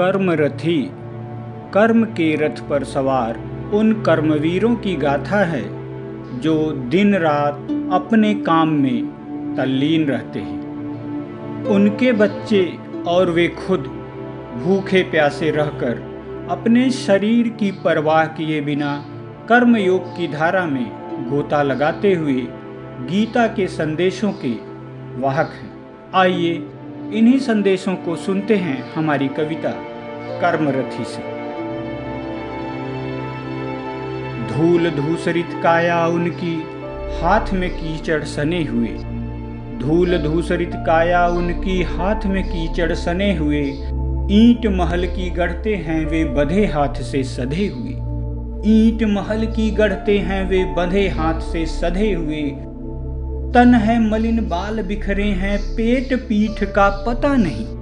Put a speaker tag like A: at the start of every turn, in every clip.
A: कर्मरथी। कर्म के रथ पर सवार उन कर्मवीरों की गाथा है, जो दिन रात अपने काम में तल्लीन रहते हैं। उनके बच्चे और वे खुद भूखे प्यासे रहकर अपने शरीर की परवाह किए बिना कर्मयोग की धारा में गोता लगाते हुए गीता के संदेशों के वाहक हैं। आइए इन्हीं संदेशों को सुनते हैं हमारी कविता। कर्मरथी से। धूल धूसरित काया उनकी, हाथ में कीचड़ सने हुए। धूल धूसरित काया उनकी, हाथ में कीचड़ सने हुए। ईंट महल की गढ़ते हैं वे बधे हाथ से सधे हुए। ईंट महल की गढ़ते हैं वे बंधे हाथ से सधे हुए। तन है मलिन बाल बिखरे हैं, पेट पीठ का पता नहीं।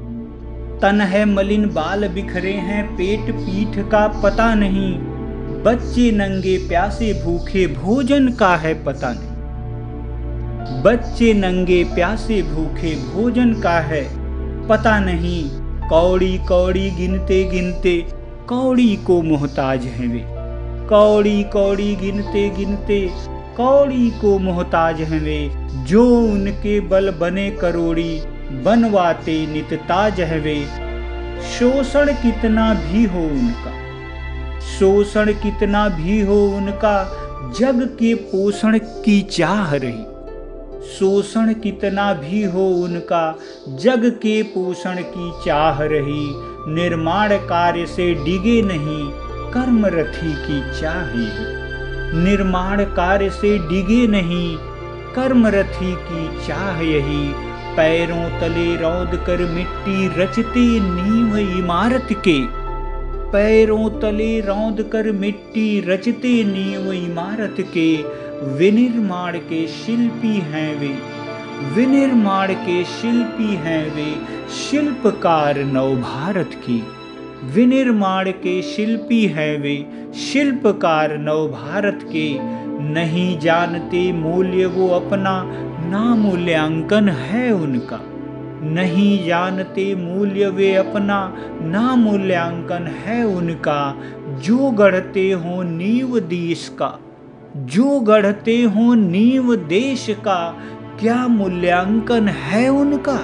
A: तन है मलिन बाल बिखरे हैं पेट पीठ का पता नहीं। बच्चे नंगे प्यासे भूखे भोजन का है पता नहीं। बच्चे नंगे प्यासे भूखे भोजन का है पता नहीं। कौड़ी कौड़ी गिनते गिनते कौड़ी को मोहताज हैं वे। कौड़ी कौड़ी गिनते गिनते कौड़ी को मोहताज हैं वे। जो उनके बल बने करोड़ी बनवाते नितताज है वे शोषण कितना भी हो उनका, शोषण कितना भी हो उनका, जग के पोषण की चाह रही। शोषण कितना भी हो उनका, जग के पोषण की चाह रही। निर्माण कार्य से डिगे नहीं कर्मरथी की चाह ही निर्माण कार्य से डिगे नहीं कर्मरथी की चाह यही। पैरों तले रौद कर मिट्टी रचते नींव इमारत के। पैरों तले रौद कर मिट्टी रचते नींव इमारत के। विनिर्माण के शिल्पी हैं वे। विनिर्माण के शिल्पी हैं वे। शिल्पकार नव भारत की। विनिर्माण के शिल्पी हैं वे। शिल्पकार नव भारत के नहीं जानते मूल्य वो अपना ना मूल्यांकन है उनका। नहीं जानते मूल्य वे अपना ना मूल्यांकन है उनका। जो गढ़ते हो नींव देश का, जो गढ़ते हो नींव देश का, क्या मूल्यांकन है उनका?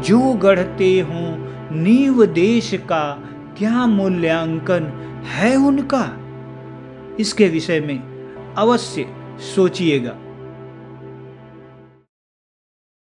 A: जो गढ़ते हो नींव देश का, क्या मूल्यांकन है उनका। इसके विषय में अवश्य सोचिएगा।